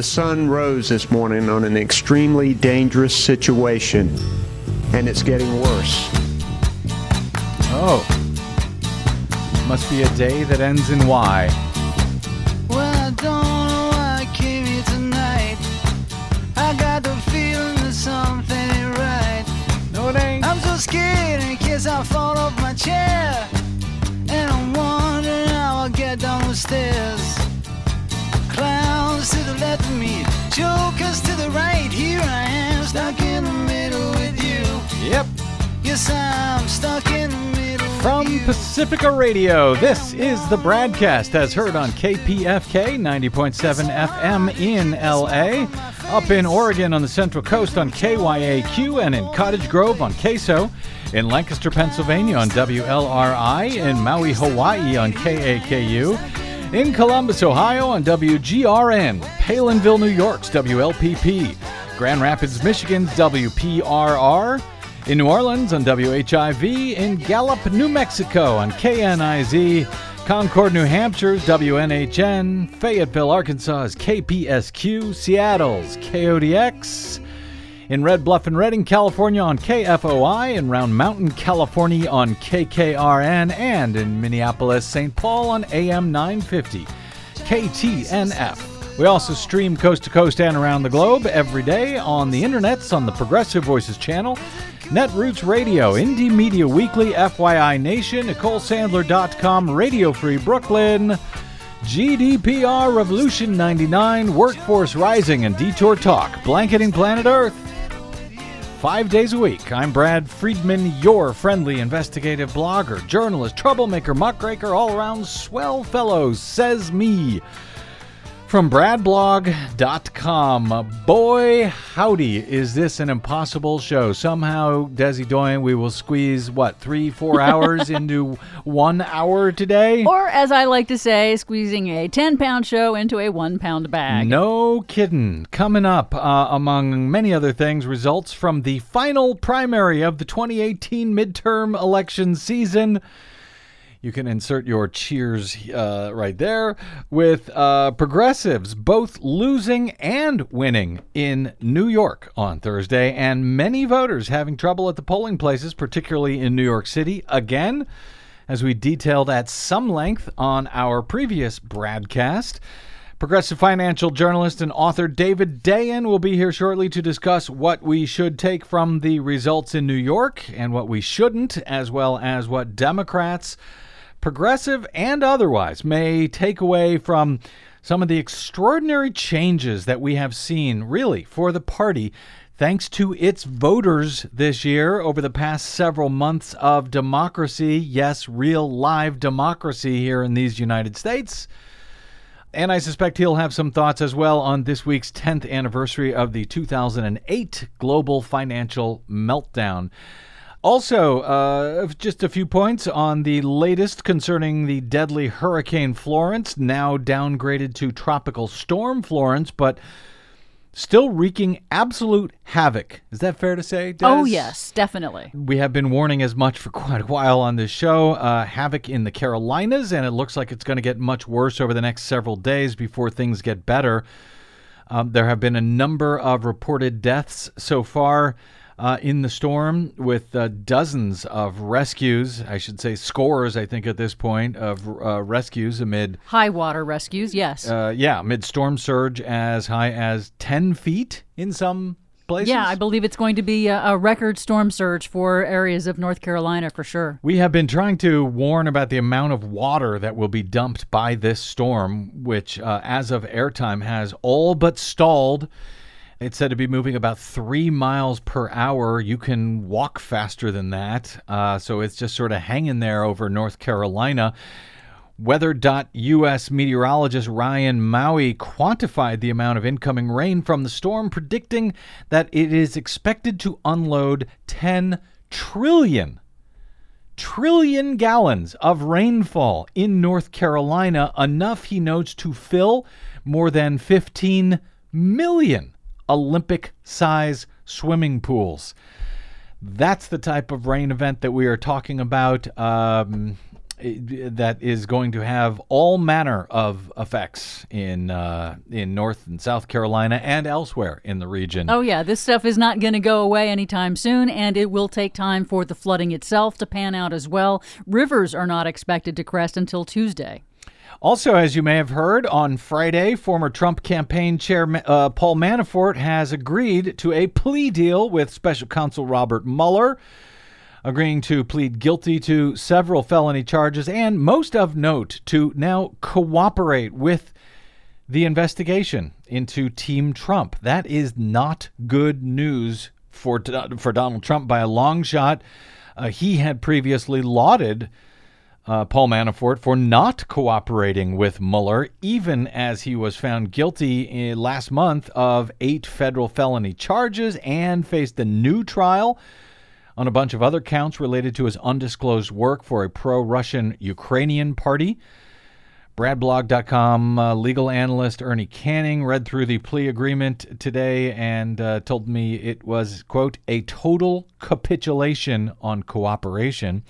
The sun rose this morning on an extremely dangerous situation, and it's getting worse. Oh. Must be a day that ends in Y. Well, I don't know why I came here tonight. I got the feeling that something ain't right. No, it ain't. I'm so scared in case I fall off my chair. And I'm wondering how I'll get down the stairs. To the left of me, jokers to the right. Here I am, stuck in the middle with you. Yep. Yes, I'm stuck in the middle From with you. Pacifica Radio, this is the BradCast as heard on KPFK 90.7 FM in LA, up in Oregon on the Central Coast on KYAQ, and in Cottage Grove on KSO, in Lancaster, Pennsylvania on WLRI, in Maui, Hawaii on KAKU, in Columbus, Ohio on WGRN, Palenville, New York's WLPP, Grand Rapids, Michigan's WPRR. In New Orleans on WHIV, in Gallup, New Mexico on KNIZ, Concord, New Hampshire's WNHN, Fayetteville, Arkansas's KPSQ, Seattle's KODX, in Red Bluff and Redding, California on KFOI, in Round Mountain, California on KKRN, and in Minneapolis, St. Paul on AM 950, KTNF. We also stream coast to coast and around the globe every day on the internets on the Progressive Voices channel, Netroots Radio, Indie Media Weekly, FYI Nation, NicoleSandler.com, Radio Free Brooklyn, GDPR Revolution 99, Workforce Rising, and Detour Talk, blanketing planet Earth. Five days a week, I'm Brad Friedman, your friendly investigative blogger, journalist, troublemaker, muckraker, all around swell fellow, says me. From bradblog.com. Boy, howdy, is this an impossible show. Somehow, Desi Doyen, we will squeeze, what, three, four hours into one hour today? Or, as I like to say, squeezing a 10 pound show into a one pound bag. No kidding. Coming up, uh, among many other things, results from the final primary of the 2018 midterm election season. You can insert your cheers uh, right there with uh, progressives both losing and winning in New York on Thursday, and many voters having trouble at the polling places, particularly in New York City. Again, as we detailed at some length on our previous broadcast. Progressive financial journalist and author David Dayen will be here shortly to discuss what we should take from the results in New York and what we shouldn't, as well as what Democrats, progressive and otherwise, may take away from some of the extraordinary changes that we have seen, really, for the party. Thanks to its voters this year over the past several months of democracy, yes, real live democracy here in these United States. And I suspect he'll have some thoughts as well on this week's 10th anniversary of the 2008 global financial meltdown. Also, uh, just a few points on the latest concerning the deadly Hurricane Florence, now downgraded to Tropical Storm Florence, but still wreaking absolute havoc. Is that fair to say? Des? Oh, yes, definitely. We have been warning as much for quite a while on this show. Uh, havoc in the Carolinas, and it looks like it's going to get much worse over the next several days before things get better. Um, there have been a number of reported deaths so far uh, in the storm, with uh, dozens of rescues. I should say scores, I think, at this point, of uh, rescues amid, High water rescues, yes. uh, yeah, amid storm surge as high as 10 feet in some places. yeah, I believe it's going to be a, a record storm surge for areas of North Carolina for sure. We have been trying to warn about the amount of water that will be dumped by this storm, which, uh, as of airtime, has all but stalled. It's said to be moving about three miles per hour. You can walk faster than that. Uh, so it's just sort of hanging there over North Carolina. Weather.us meteorologist Ryan Maue quantified the amount of incoming rain from the storm, predicting that it is expected to unload 10 trillion trillion gallons of rainfall in North Carolina, enough, he notes, to fill more than 15 million Olympic size swimming pools. That's the type of rain event that we are talking about. Um, that is going to have all manner of effects in uh, in North and South Carolina and elsewhere in the region. Oh, yeah, this stuff is not going to go away anytime soon, and it will take time for the flooding itself to pan out as well. Rivers are not expected to crest until Tuesday. Also, as you may have heard, on Friday, former Trump campaign chair uh, Paul Manafort has agreed to a plea deal with special counsel Robert Mueller, agreeing to plead guilty to several felony charges and, most of note, to now cooperate with the investigation into Team Trump. That is not good news for, for Donald Trump by a long shot. Uh, he had previously lauded uh, Paul Manafort for not cooperating with Mueller, even as he was found guilty in, last month of eight federal felony charges and faced a new trial on a bunch of other counts related to his undisclosed work for a pro Russian Ukrainian party. Bradblog.com uh, legal analyst Ernie Canning read through the plea agreement today and uh, told me it was, quote, a total capitulation on cooperation.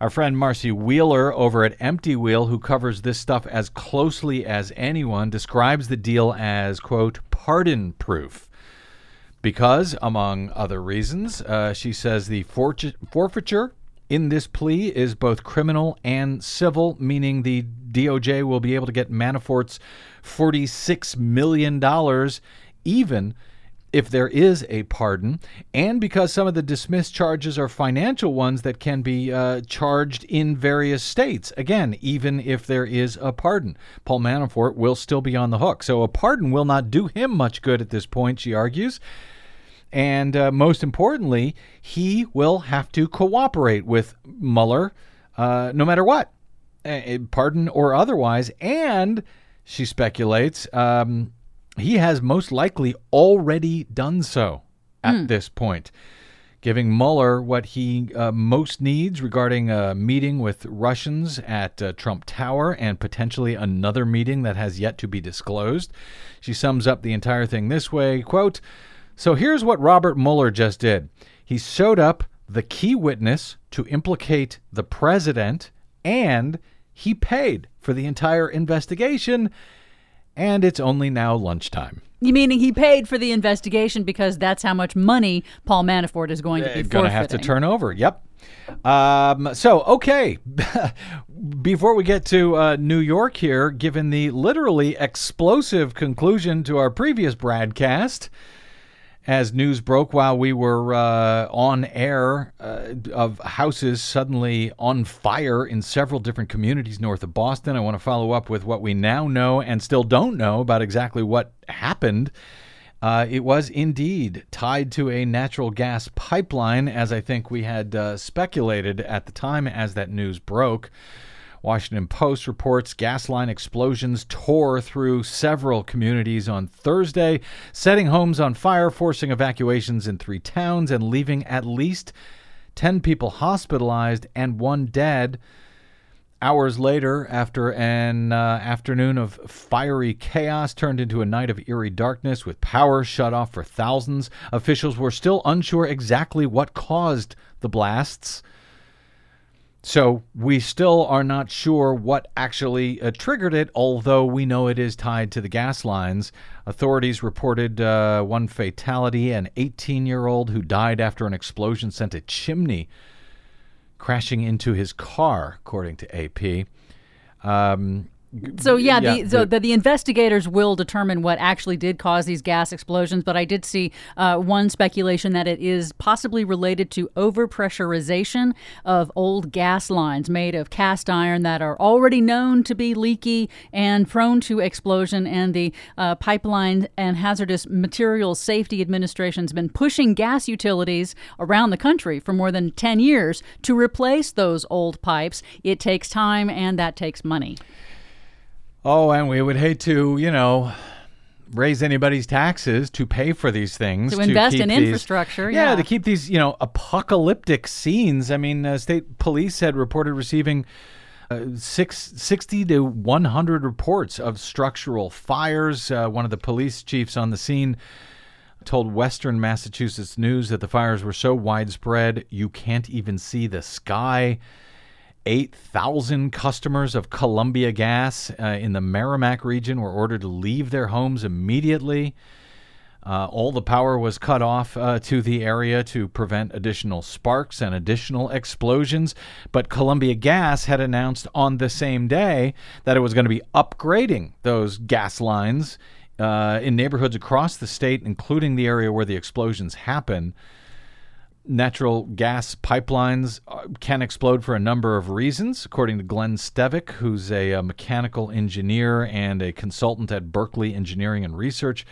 Our friend Marcy Wheeler over at Empty Wheel, who covers this stuff as closely as anyone, describes the deal as, quote, pardon proof. Because, among other reasons, uh, she says the forfeiture in this plea is both criminal and civil, meaning the DOJ will be able to get Manafort's $46 million even if there is a pardon, and because some of the dismissed charges are financial ones that can be uh, charged in various states. Again, even if there is a pardon, Paul Manafort will still be on the hook. So a pardon will not do him much good at this point, she argues. And uh, most importantly, he will have to cooperate with Mueller uh, no matter what, pardon or otherwise. And she speculates. Um, he has most likely already done so at mm. this point, giving Mueller what he uh, most needs regarding a meeting with Russians at uh, Trump Tower and potentially another meeting that has yet to be disclosed. She sums up the entire thing this way, quote, "So here's what Robert Mueller just did. He showed up the key witness to implicate the president and he paid for the entire investigation." And it's only now lunchtime. You meaning he paid for the investigation because that's how much money Paul Manafort is going to be going to have to turn over. Yep. Um, so okay, before we get to uh, New York here, given the literally explosive conclusion to our previous broadcast as news broke while we were uh, on air uh, of houses suddenly on fire in several different communities north of Boston. I want to follow up with what we now know and still don't know about exactly what happened. Uh, it was indeed tied to a natural gas pipeline, as I think we had uh, speculated at the time as that news broke. Washington Post reports gas line explosions tore through several communities on Thursday, setting homes on fire, forcing evacuations in three towns, and leaving at least 10 people hospitalized and one dead. Hours later, after an uh, afternoon of fiery chaos turned into a night of eerie darkness with power shut off for thousands, officials were still unsure exactly what caused the blasts. So we still are not sure what actually uh, triggered it, although we know it is tied to the gas lines. Authorities reported uh, one fatality an 18 year old who died after an explosion sent a chimney crashing into his car, according to AP. Um, so yeah, yeah the, so the, the, investigators will determine what actually did cause these gas explosions. But I did see uh, one speculation that it is possibly related to overpressurization of old gas lines made of cast iron that are already known to be leaky and prone to explosion. And the uh, Pipeline and Hazardous Materials Safety Administration has been pushing gas utilities around the country for more than ten years to replace those old pipes. It takes time and that takes money. Oh, and we would hate to, you know, raise anybody's taxes to pay for these things to, to invest in these, infrastructure yeah, yeah, to keep these you know apocalyptic scenes. I mean uh, state police had reported receiving uh, six, 60 to 100 reports of structural fires. Uh, one of the police chiefs on the scene told western massachusetts news that the fires were so widespread you can't even see the sky 8,000 customers of Columbia Gas uh, in the Merrimack region were ordered to leave their homes immediately. Uh, all the power was cut off uh, to the area to prevent additional sparks and additional explosions. But Columbia Gas had announced on the same day that it was going to be upgrading those gas lines uh, in neighborhoods across the state, including the area where the explosions happen. Natural gas pipelines uh, can explode for a number of reasons, according to Glenn Stevick, who's a, a mechanical engineer and a consultant at Berkeley Engineering and Research.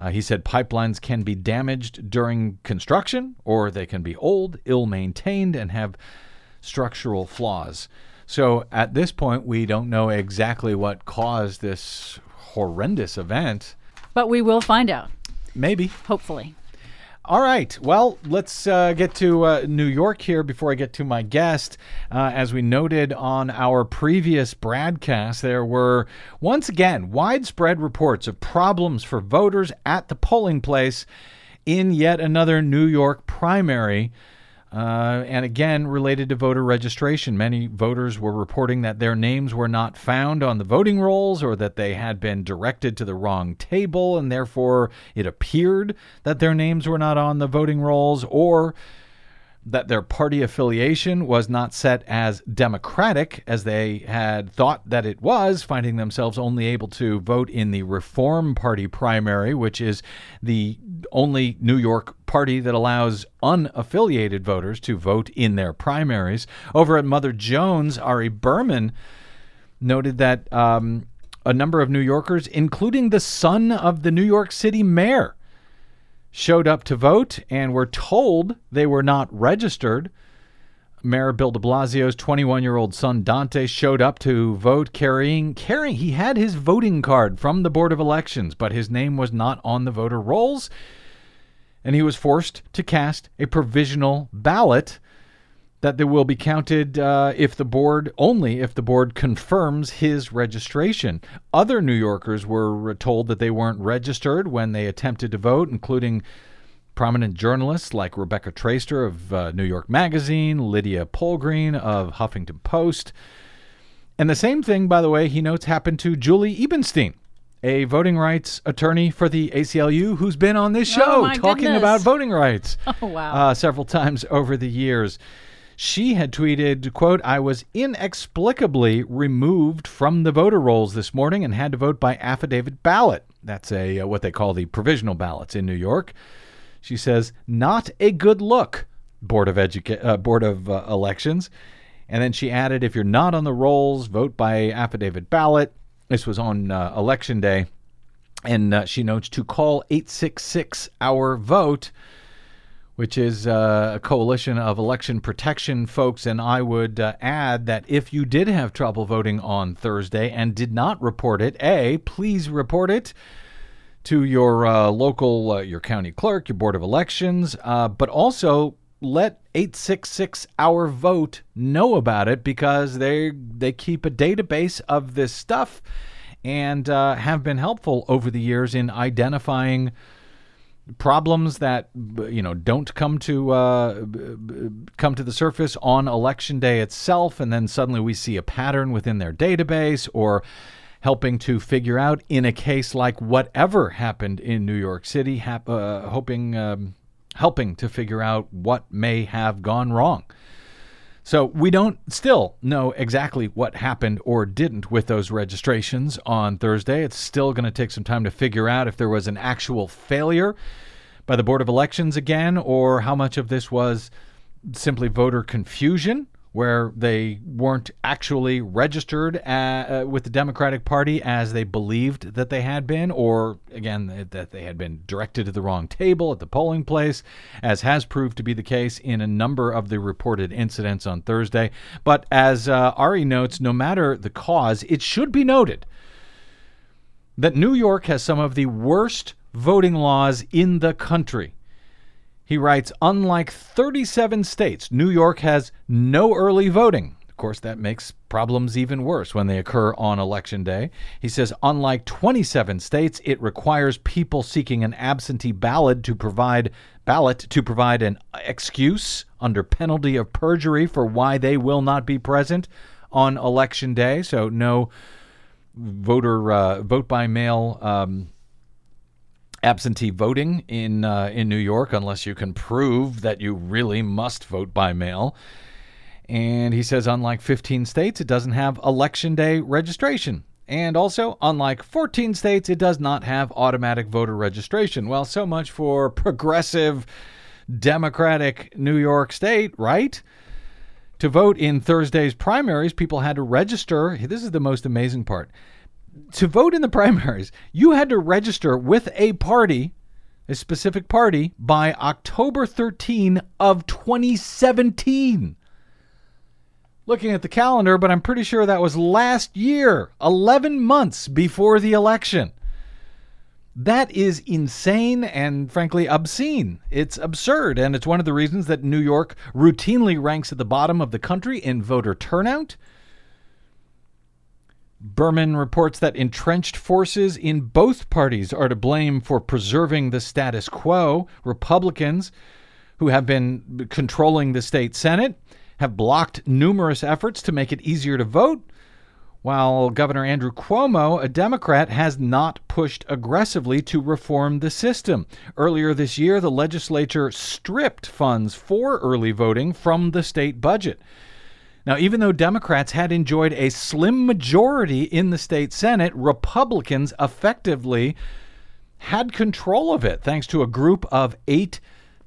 Uh, he said pipelines can be damaged during construction, or they can be old, ill maintained, and have structural flaws. So at this point, we don't know exactly what caused this horrendous event. But we will find out. Maybe. Hopefully. All right. Well, let's uh, get to uh, New York here before I get to my guest. Uh, as we noted on our previous broadcast, there were once again widespread reports of problems for voters at the polling place in yet another New York primary. Uh, and again, related to voter registration, many voters were reporting that their names were not found on the voting rolls or that they had been directed to the wrong table, and therefore it appeared that their names were not on the voting rolls, or that their party affiliation was not set as democratic as they had thought that it was, finding themselves only able to vote in the Reform Party primary, which is the only New York party that allows unaffiliated voters to vote in their primaries. Over at Mother Jones, Ari Berman noted that um, a number of New Yorkers, including the son of the New York City mayor, showed up to vote and were told they were not registered. Mayor Bill de Blasio's 21 year old son Dante showed up to vote carrying carrying he had his voting card from the Board of Elections, but his name was not on the voter rolls, and he was forced to cast a provisional ballot that they will be counted uh, if the board only if the board confirms his registration. Other New Yorkers were told that they weren't registered when they attempted to vote, including prominent journalists like Rebecca Traister of uh, New York Magazine, Lydia Polgreen of Huffington Post. And the same thing, by the way, he notes happened to Julie Ebenstein, a voting rights attorney for the ACLU who's been on this Oh, show my talking goodness. about voting rights Oh, wow. uh, several times over the years. She had tweeted, quote, I was inexplicably removed from the voter rolls this morning and had to vote by affidavit ballot. That's a uh, what they call the provisional ballots in New York. She says, not a good look, Board of Educa- uh, Board of uh, Elections. And then she added, if you're not on the rolls, vote by affidavit ballot. This was on uh, election day. And uh, she notes to call 866 our vote which is uh, a coalition of election protection folks. And I would uh, add that if you did have trouble voting on Thursday and did not report it, A, please report it to your uh, local, uh, your county clerk, your board of elections, uh, but also let 866 our vote know about it because they they keep a database of this stuff and uh, have been helpful over the years in identifying problems that you know don't come to uh, come to the surface on election day itself, and then suddenly we see a pattern within their database, or helping to figure out in a case like whatever happened in New York City, hap- uh, hoping um, helping to figure out what may have gone wrong. So we don't still know exactly what happened or didn't with those registrations on Thursday. It's still going to take some time to figure out if there was an actual failure by the Board of Elections again or how much of this was simply voter confusion where they weren't actually registered uh, uh, with the Democratic Party as they believed that they had been, or again, that- they had been directed to the wrong table at the polling place, as has proved to be the case in a number of the reported incidents on Thursday. But as uh, Ari notes, no matter the cause, it should be noted that New York has some of the worst voting laws in the country. He writes, unlike 37 states, New York has no early voting. Of course, that makes problems even worse when they occur on election day. He says, unlike 27 states, it requires people seeking an absentee ballot to provide ballot to provide an excuse under penalty of perjury for why they will not be present on election day. So no voter uh, vote by mail. Um, absentee voting in uh, in New York unless you can prove that you really must vote by mail. And he says, unlike 15 states, it doesn't have election day registration. And also, unlike 14 states, it does not have automatic voter registration. Well, so much for progressive Democratic New York State, right? To vote in Thursday's primaries, people had to register. This is the most amazing part. To vote in the primaries, you had to register with a party, a specific party, by October 13 of 2017 looking at the calendar, but I'm pretty sure that was last year, 11 months before the election. That is insane and frankly obscene. It's absurd, and it's one of the reasons that New York routinely ranks at the bottom of the country in voter turnout. Berman reports that entrenched forces in both parties are to blame for preserving the status quo. Republicans, who have been controlling the state Senate, have blocked numerous efforts to make it easier to vote, while Governor Andrew Cuomo, a Democrat, has not pushed aggressively to reform the system. Earlier this year, the legislature stripped funds for early voting from the state budget. Now, even though Democrats had enjoyed a slim majority in the state Senate, Republicans effectively had control of it thanks to a group of eight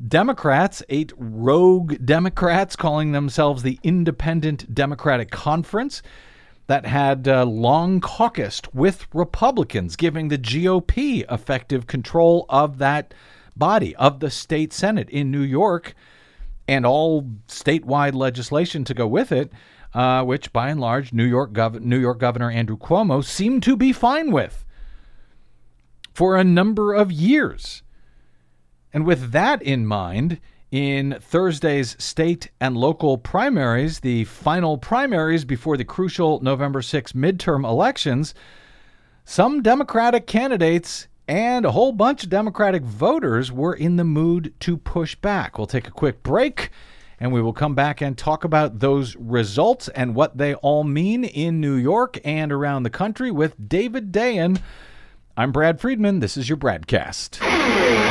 Democrats, eight rogue Democrats calling themselves the Independent Democratic Conference, that had uh, long caucused with Republicans, giving the GOP effective control of that body, of the state Senate in New York, and all statewide legislation to go with it, uh, which by and large New York, Gov- New York Governor Andrew Cuomo seemed to be fine with for a number of years. And with that in mind, in Thursday's state and local primaries, the final primaries before the crucial November 6 midterm elections, some Democratic candidates and a whole bunch of Democratic voters were in the mood to push back. We'll take a quick break and we will come back and talk about those results and what they all mean in New York and around the country with David Dayen. I'm Brad Friedman. This is your BradCast.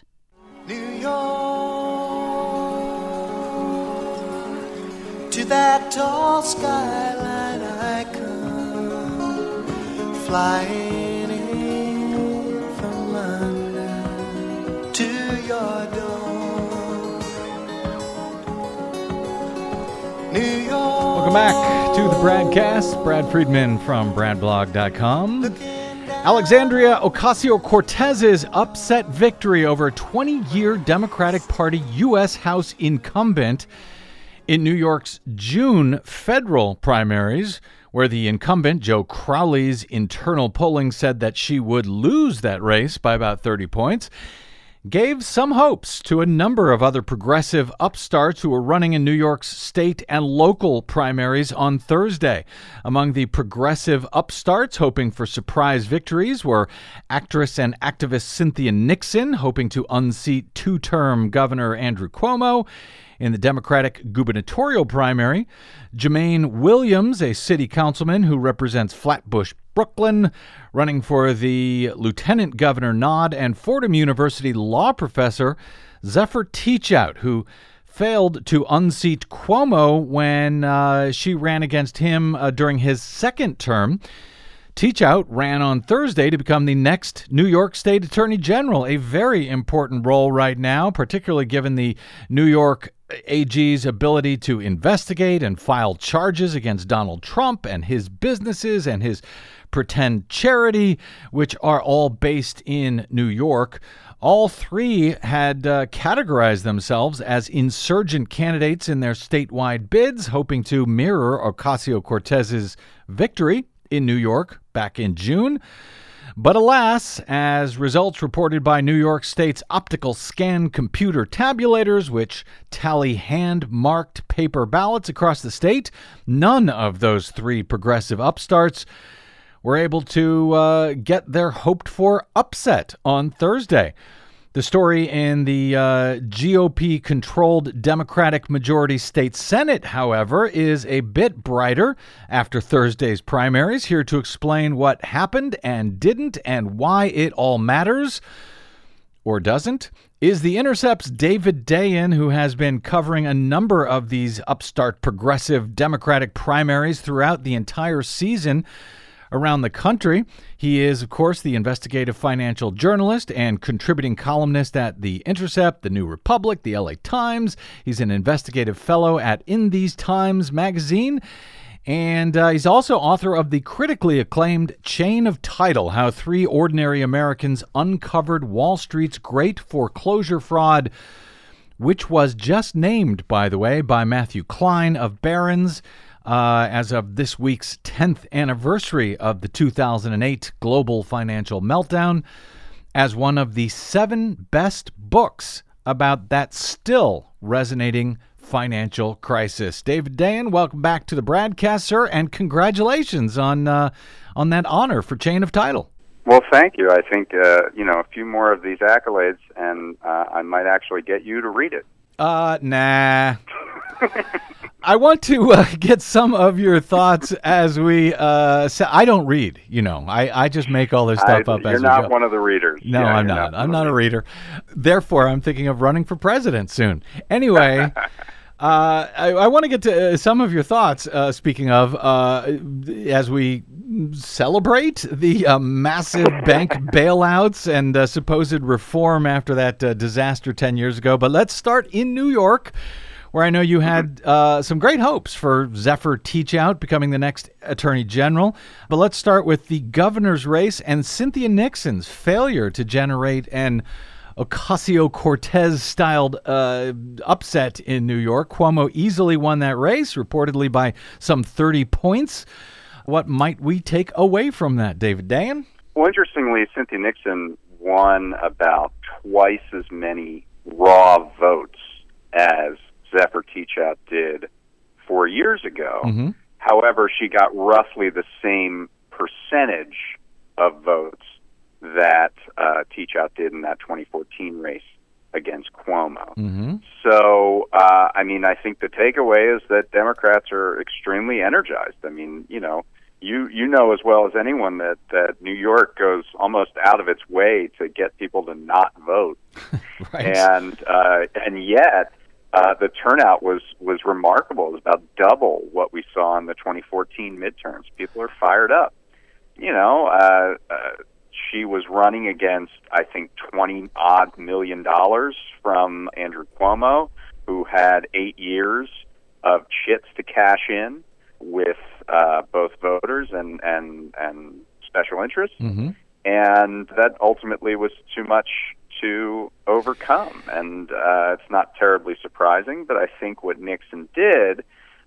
New York to that tall skyline I come flying in from London to your door. New York. Welcome back to the BradCast. Brad Friedman from BradBlog.com. Alexandria Ocasio Cortez's upset victory over 20 year Democratic Party U.S. House incumbent in New York's June federal primaries, where the incumbent, Joe Crowley's internal polling said that she would lose that race by about 30 points gave some hopes to a number of other progressive upstarts who were running in New York's state and local primaries on Thursday. Among the progressive upstarts hoping for surprise victories were actress and activist Cynthia Nixon, hoping to unseat two term Governor Andrew Cuomo. In the Democratic gubernatorial primary, Jumaane Williams, a city councilman who represents Flatbush Brooklyn, running for the lieutenant governor nod, and Fordham University law professor Zephyr Teachout, who failed to unseat Cuomo when uh, she ran against him uh, during his second term. Teachout ran on Thursday to become the next New York State Attorney General, a very important role right now, particularly given the New York AG's ability to investigate and file charges against Donald Trump and his businesses and his pretend charity, which are all based in New York. All three had uh, categorized themselves as insurgent candidates in their statewide bids, hoping to mirror Ocasio Cortez's victory in New York back in June. But alas, as results reported by New York State's optical scan computer tabulators, which tally hand marked paper ballots across the state, none of those three progressive upstarts were able to uh, get their hoped for upset on Thursday. The story in the uh, GOP controlled Democratic majority state Senate, however, is a bit brighter after Thursday's primaries. Here to explain what happened and didn't and why it all matters or doesn't is The Intercept's David Dayen, who has been covering a number of these upstart progressive Democratic primaries throughout the entire season around the country. He is, of course, the investigative financial journalist and contributing columnist at The Intercept, The New Republic, The LA Times. He's an investigative fellow at In These Times magazine. And uh, he's also author of the critically acclaimed Chain of Title How Three Ordinary Americans Uncovered Wall Street's Great Foreclosure Fraud, which was just named, by the way, by Matthew Klein of Barron's uh, as of this week's 10th anniversary of the 2008 global financial meltdown as one of the seven best books about that still resonating financial crisis. David Dayen, welcome back to the BradCast, sir, and congratulations on uh, on that honor for Chain of Title. Well, thank you. I think uh, you know a few more of these accolades, and uh, I might actually get you to read it. Uh, nah. I want to uh, get some of your thoughts as we. Uh, I don't read, you know. I, I just make all this stuff I, up you're as not one of the readers. No, Yeah, I'm not. not I'm not a reader. Therefore, I'm thinking of running for president soon. Anyway. Uh, I, I want to get to uh, some of your thoughts. Uh, speaking of, uh, as we celebrate the uh, massive bank bailouts and uh, supposed reform after that uh, disaster 10 years ago. But let's start in New York, where I know you had uh, some great hopes for Zephyr Teachout becoming the next attorney general. But let's start with the governor's race and Cynthia Nixon's failure to generate an Ocasio Cortez styled uh, upset in New York. Cuomo easily won that race, reportedly by some 30 points. What might we take away from that, David Dayen? Well, interestingly, Cynthia Nixon won about twice as many raw votes as Zephyr Teachout did four years ago. Mm-hmm. However, she got roughly the same percentage of votes that uh, Teachout did in that 2014 race against Cuomo. Mm-hmm. So, uh, I mean, I think the takeaway is that Democrats are extremely energized. I mean, you know, you you know as well as anyone that that New York goes almost out of its way to get people to not vote, Right. and uh, and yet uh, the turnout was was remarkable. It was about double what we saw in the 2014 midterms. People are fired up. You know, uh, uh, she was running against I think 20 odd million dollars from Andrew Cuomo, who had eight years of chits to cash in with uh, both voters and and and special interests mm-hmm. and that ultimately was too much to overcome. And uh, it's not terribly surprising, but I think what Nixon did,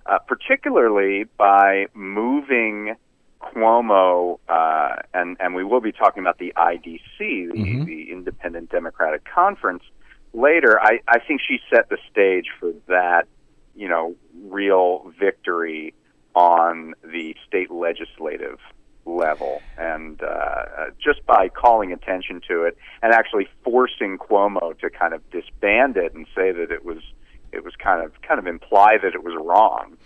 uh, particularly by moving Cuomo, uh, and and we will be talking about the IDC, the, Mhm. the Independent Democratic Conference, later. I, I think she set the stage for that, you know, real victory on the state legislative level, and uh, uh, just by calling attention to it and actually forcing Cuomo to kind of disband it and say that it was it was kind of kind of imply that it was wrong.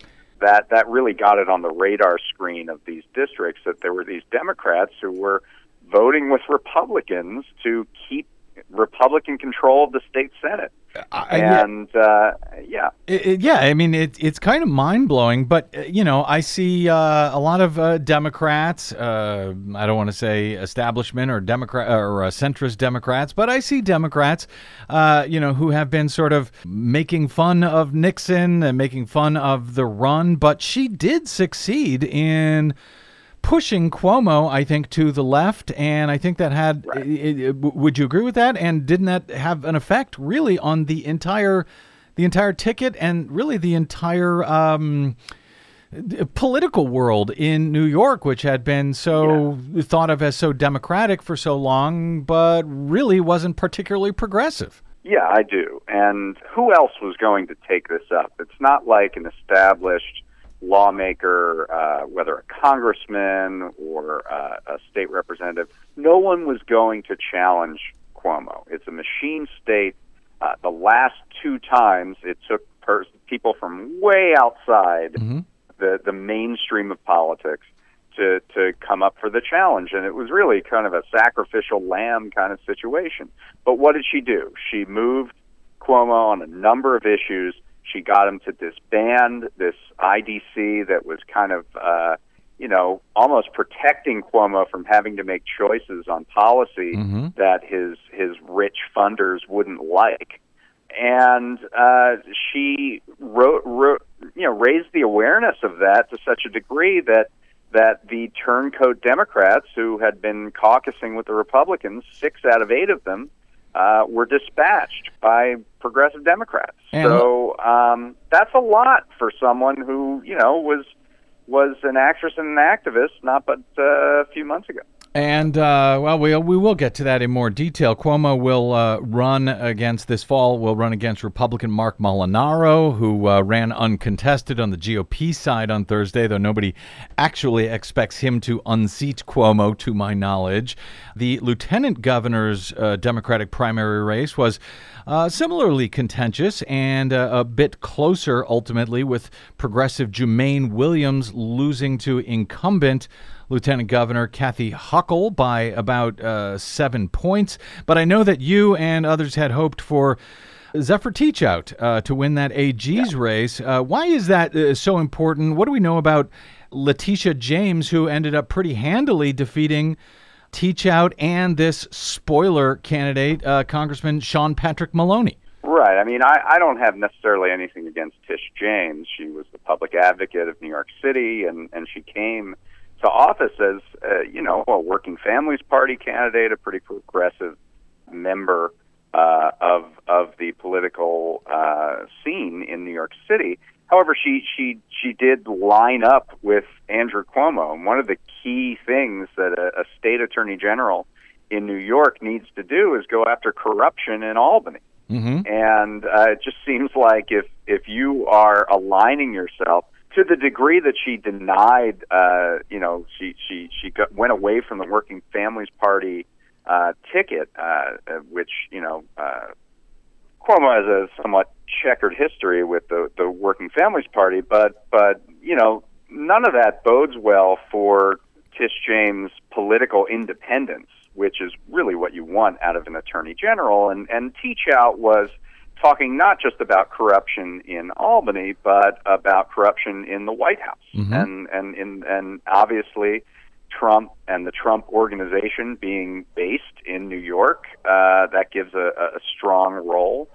That that really got it on the radar screen of these districts that there were these Democrats who were voting with Republicans to keep Republican control of the state Senate. I- and uh, yeah, It, it- yeah, I mean it, it's kind of mind blowing, but uh, you know I see uh, a lot of uh, Democrats. Uh, I don't want to say establishment or Democrat or uh, centrist Democrats, but I see Democrats, uh, you know, who have been sort of making fun of Nixon and making fun of the run, but she did succeed in pushing Cuomo, I think, to the left, and I think that had. i- i- w- would you agree with that? And didn't that have an effect really on the entire, the entire ticket and really the entire um, political world in New York, which had been so thought of as so democratic for so long, but really wasn't particularly progressive. yeah, I do. And who else was going to take this up? It's not like an established lawmaker, uh, whether a congressman or uh, a state representative. No one was going to challenge Cuomo. It's a machine state. Uh, the last two times it took pers- people from way outside the the mainstream of politics to to come up for the challenge and it was really kind of a sacrificial lamb kind of situation but what did she do she moved Cuomo on a number of issues she got him to disband this IDC that was kind of uh you know almost protecting Cuomo from having to make choices on policy that his his rich funders wouldn't like. And uh, she wrote, wrote, you know, raised the awareness of that to such a degree that that the turncoat Democrats who had been caucusing with the Republicans, six out of eight of them, uh, were dispatched by progressive Democrats. And- so um, that's a lot for someone who you know was was an actress and an activist not but uh, a few months ago. And uh, well, we we will get to that in more detail. Cuomo will uh, run against this fall. Will run against Republican Marc Molinaro, who uh, ran uncontested on the GOP side on Thursday, though nobody actually expects him to unseat Cuomo, to my knowledge. The lieutenant governor's uh, Democratic primary race was uh, similarly contentious and uh, a bit closer ultimately, with progressive Jumaane Williams losing to incumbent. Lieutenant Governor Kathy Hochul by about uh, seven points. But I know that you and others had hoped for Zephyr Teachout uh, to win that AG's race. Uh, why is that uh, so important? What do we know about Letitia James, who ended up pretty handily defeating Teachout and this spoiler candidate, uh, Congressman Sean Patrick Maloney? Right. I mean, I, I don't have necessarily anything against Tish James. She was the public advocate of New York City, and, and she came to office as, uh, you know, a Working Families Party candidate, a pretty progressive member uh, of of the political uh, scene in New York City. However, she she she did line up with Andrew Cuomo, and one of the key things that a, a state attorney general in New York needs to do is go after corruption in Albany. Mm-hmm. And uh, it just seems like if if you are aligning yourself to the degree that she denied, uh, you know, she she she got, went away from the Working Families Party uh, ticket, uh, uh, which you know, uh, Cuomo has a somewhat checkered history with the the Working Families Party, but but you know, none of that bodes well for Tish James' political independence, which is really what you want out of an attorney general. And and Teachout was talking not just about corruption in Albany, but about corruption in the White House, and and in and obviously. Trump and the Trump organization being based in New York, uh, that gives a, a strong role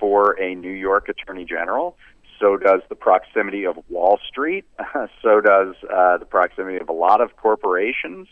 for a New York Attorney General. So does the proximity of Wall Street. so does uh, the proximity of a lot of corporations.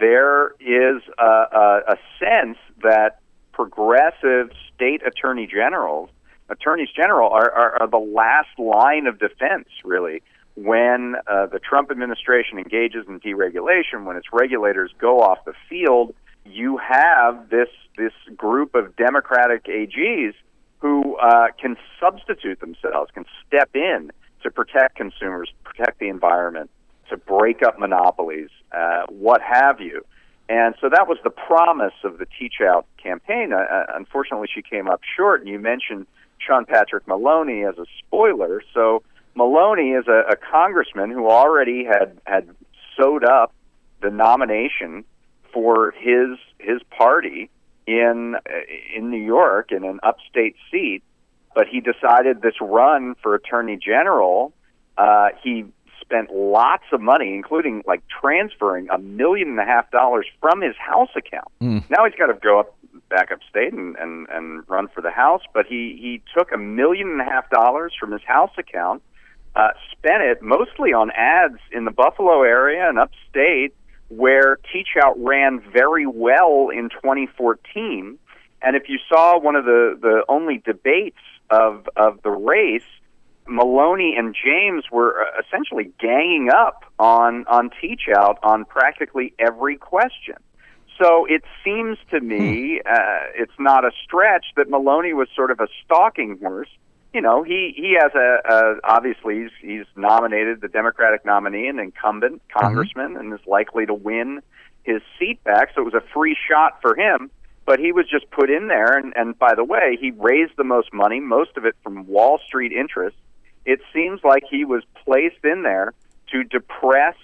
There is a, a, a sense that progressive state attorney generals, attorneys general, are, are, are the last line of defense, really, when uh, the Trump administration engages in deregulation, when its regulators go off the field. You have this this group of Democratic AGs who uh, can substitute themselves, can step in to protect consumers, protect the environment, to break up monopolies, uh, what have you. And so that was the promise of the Teachout campaign. Uh, unfortunately, she came up short. And you mentioned Sean Patrick Maloney as a spoiler. So Maloney is a, a congressman who already had had sewed up the nomination for his his party in in New York in an upstate seat, but he decided this run for attorney general. Uh, he spent lots of money, including like transferring a million and a half dollars from his house account. Mm. Now he's got to go up back upstate and, and and run for the house, but he he took a million and a half dollars from his house account, uh, spent it mostly on ads in the Buffalo area and upstate, where Teachout ran very well in 2014. And if you saw one of the the only debates of of the race Maloney and James were uh, essentially ganging up on on Teachout on practically every question. So it seems to me uh, it's not a stretch that Maloney was sort of a stalking horse. You know, he he has a, a obviously he's, he's nominated the Democratic nominee and incumbent congressman mm-hmm. and is likely to win his seat back. So it was a free shot for him. But he was just put in there, and, and by the way, he raised the most money, most of it from Wall Street interests it seems like he was placed in there to depress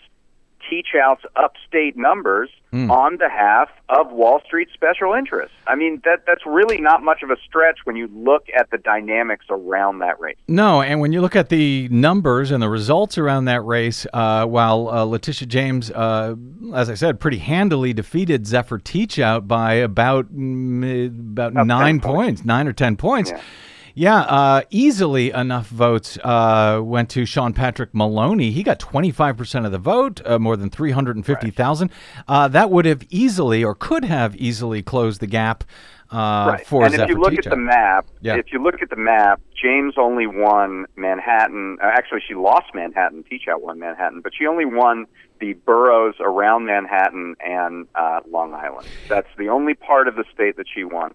Teachout's upstate numbers mm. on behalf of Wall Street special interests. I mean, that that's really not much of a stretch when you look at the dynamics around that race. No, and when you look at the numbers and the results around that race, uh, while uh, Letitia James, uh, as I said, pretty handily defeated Zephyr Teachout by about mm, about, about nine points, points, nine or ten points. Yeah yeah, uh, easily enough votes uh, went to Sean Patrick Maloney. He got 25% of the vote, uh, more than 350,000. Right. Uh, that would have easily or could have easily closed the gap uh, right. for And if you look at the map, yeah. if you look at the map, James only won Manhattan. Uh, actually, she lost Manhattan. Teachout won Manhattan, but she only won the boroughs around Manhattan and Long Island. That's the only part of the state that she won.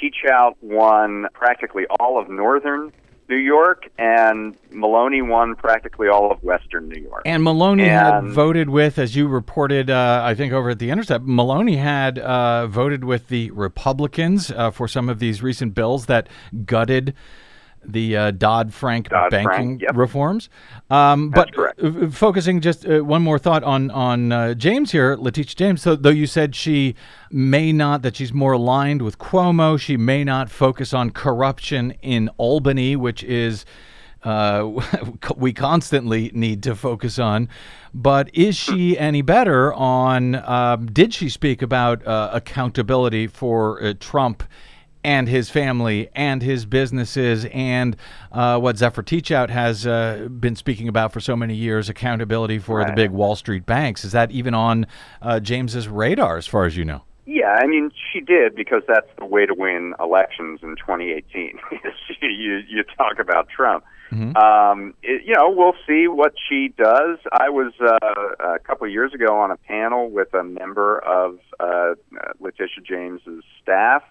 Teachout won practically all of northern New York, and Maloney won practically all of Western New York. And Maloney and, had voted with, as you reported, uh, I think over at the Intercept, Maloney had uh, voted with the Republicans uh, for some of these recent bills that gutted the uh, Dodd Frank banking yep. reforms. Um, but uh, focusing just uh, one more thought on on uh, James here, Letitia James. So though you said she may not that she's more aligned with Cuomo, she may not focus on corruption in Albany, which is. Uh, we constantly need to focus on. But is she any better on? Um, did she speak about uh, accountability for uh, Trump and his family and his businesses and uh, what Zephyr Teachout has uh, been speaking about for so many years accountability for right. the big Wall Street banks. Is that even on uh, James's radar as far as you know? Yeah, I mean, she did because that's the way to win elections in 2018. you, you talk about Trump. Mm-hmm. Um, it, you know, we'll see what she does. I was uh, a couple of years ago on a panel with a member of uh, Letitia James's staff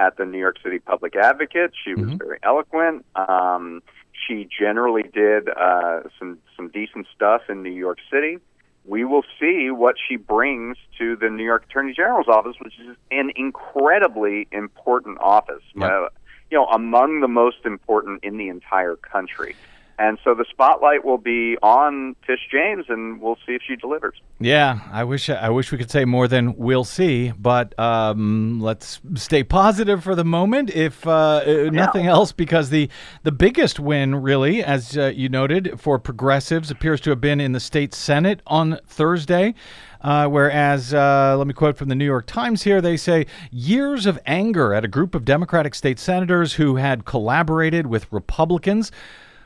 at the New York City Public Advocate. She was mm-hmm. very eloquent. Um, she generally did uh, some some decent stuff in New York City. We will see what she brings to the New York Attorney General's office, which is an incredibly important office. Yep. Uh, you know, among the most important in the entire country. And so the spotlight will be on Tish James, and we'll see if she delivers. Yeah, I wish I wish we could say more than we'll see, but um, let's stay positive for the moment, if uh, yeah. nothing else, because the the biggest win, really, as uh, you noted, for progressives appears to have been in the state senate on Thursday. Uh, whereas, uh, let me quote from the New York Times here they say, years of anger at a group of Democratic state senators who had collaborated with Republicans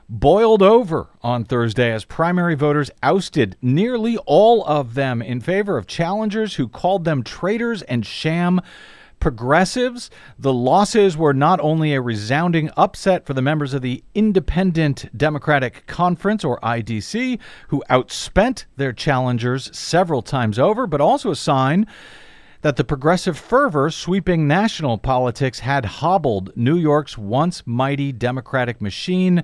boiled over on Thursday as primary voters ousted nearly all of them in favor of challengers who called them traitors and sham progressives. The losses were not only a resounding upset for the members of the Independent Democratic Conference, or IDC, who outspent their challengers several times over, but also a sign that the progressive fervor sweeping national politics had hobbled New York's once mighty Democratic machine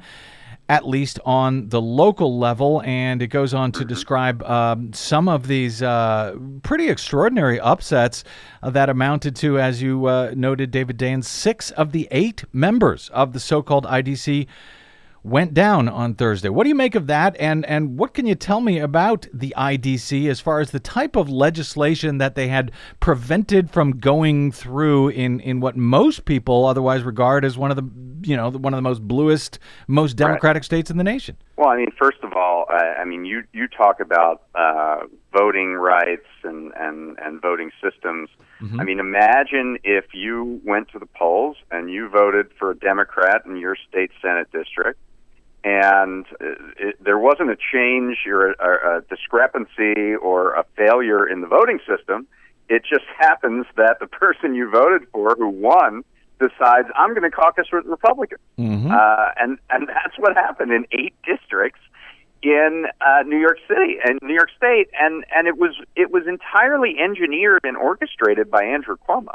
at least on the local level. And it goes on to describe um, some of these uh, pretty extraordinary upsets uh, that amounted to, as you uh, noted, David Dayen, six of the eight members of the so called IDC went down on Thursday. What do you make of that? And and what can you tell me about the IDC as far as the type of legislation that they had prevented from going through in in what most people otherwise regard as one of the you know one of the most bluest, most democratic right. states in the nation? Well, I mean, first of all, I, I mean you you talk about uh, voting rights and and and voting systems. Mm-hmm. I mean, imagine if you went to the polls and you voted for a Democrat in your state senate district and it, there wasn't a change or a, a discrepancy or a failure in the voting system. It just happens that the person you voted for who won decides I'm going to caucus with Republicans, mm-hmm. uh, and and that's what happened in eight districts in uh, New York City and New York State, and and it was it was entirely engineered and orchestrated by Andrew Cuomo.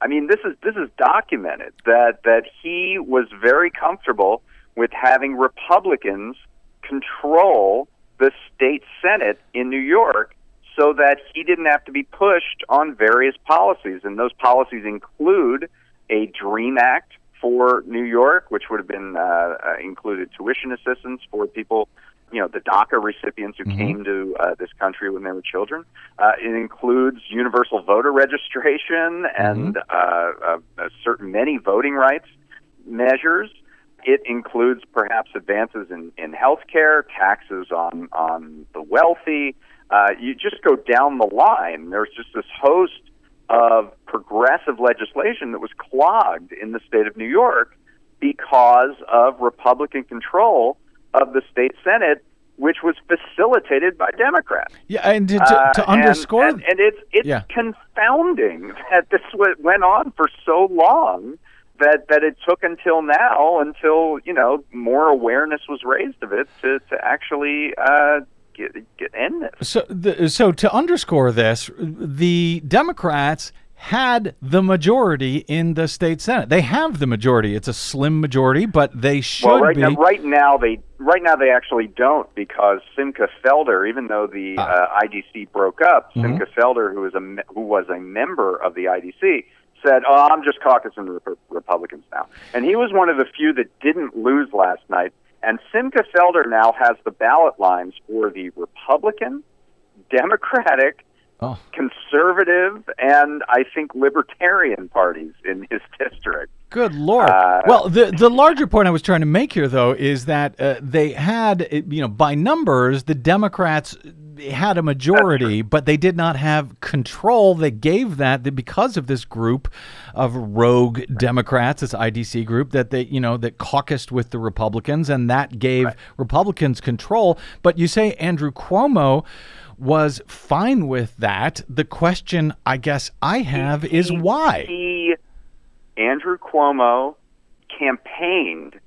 I mean, this is this is documented that that he was very comfortable with having Republicans control the state Senate in New York so that he didn't have to be pushed on various policies. And those policies include a DREAM Act for New York, which would have been uh, uh, included tuition assistance for people, you know, the DACA recipients who mm-hmm. came to uh, this country when they were children. Uh, it includes universal voter registration and mm-hmm. uh, uh, certain many voting rights measures. It includes perhaps advances in, in health care, taxes on, on the wealthy. Uh, you just go down the line. There's just this host of progressive legislation that was clogged in the state of New York because of Republican control of the state Senate, which was facilitated by Democrats. Yeah, and to, to, to uh, underscore, and, and, and, it's it's yeah. confounding that this went on for so long that that it took until now, until you know more awareness was raised of it, to to actually uh, get, get end this. So, the, so to underscore this, the Democrats had the majority in the state senate. They have the majority. It's a slim majority, but they should well, right be. Now, right now, they right now they actually don't because Simcha Felder, even though the ah. uh, IDC broke up, mm-hmm. Simcha Felder, who was a who was a member of the IDC, said, "Oh, I'm just caucusing the Republicans now," and he was one of the few that didn't lose last night. And Simcha Felder now has the ballot lines for the Republican, Democratic, oh. conservative, and I think libertarian parties in his district. Good lord! Uh, well, the the larger point I was trying to make here, though, is that uh, they had, you know, by numbers, the Democrats had a majority, but they did not have control. They gave that because of this group of rogue Democrats, this IDC group that they, you know, that caucused with the Republicans, and that gave right. Republicans control. But you say Andrew Cuomo was fine with that. The question, I guess, I have he, is why. He, Andrew Cuomo campaigned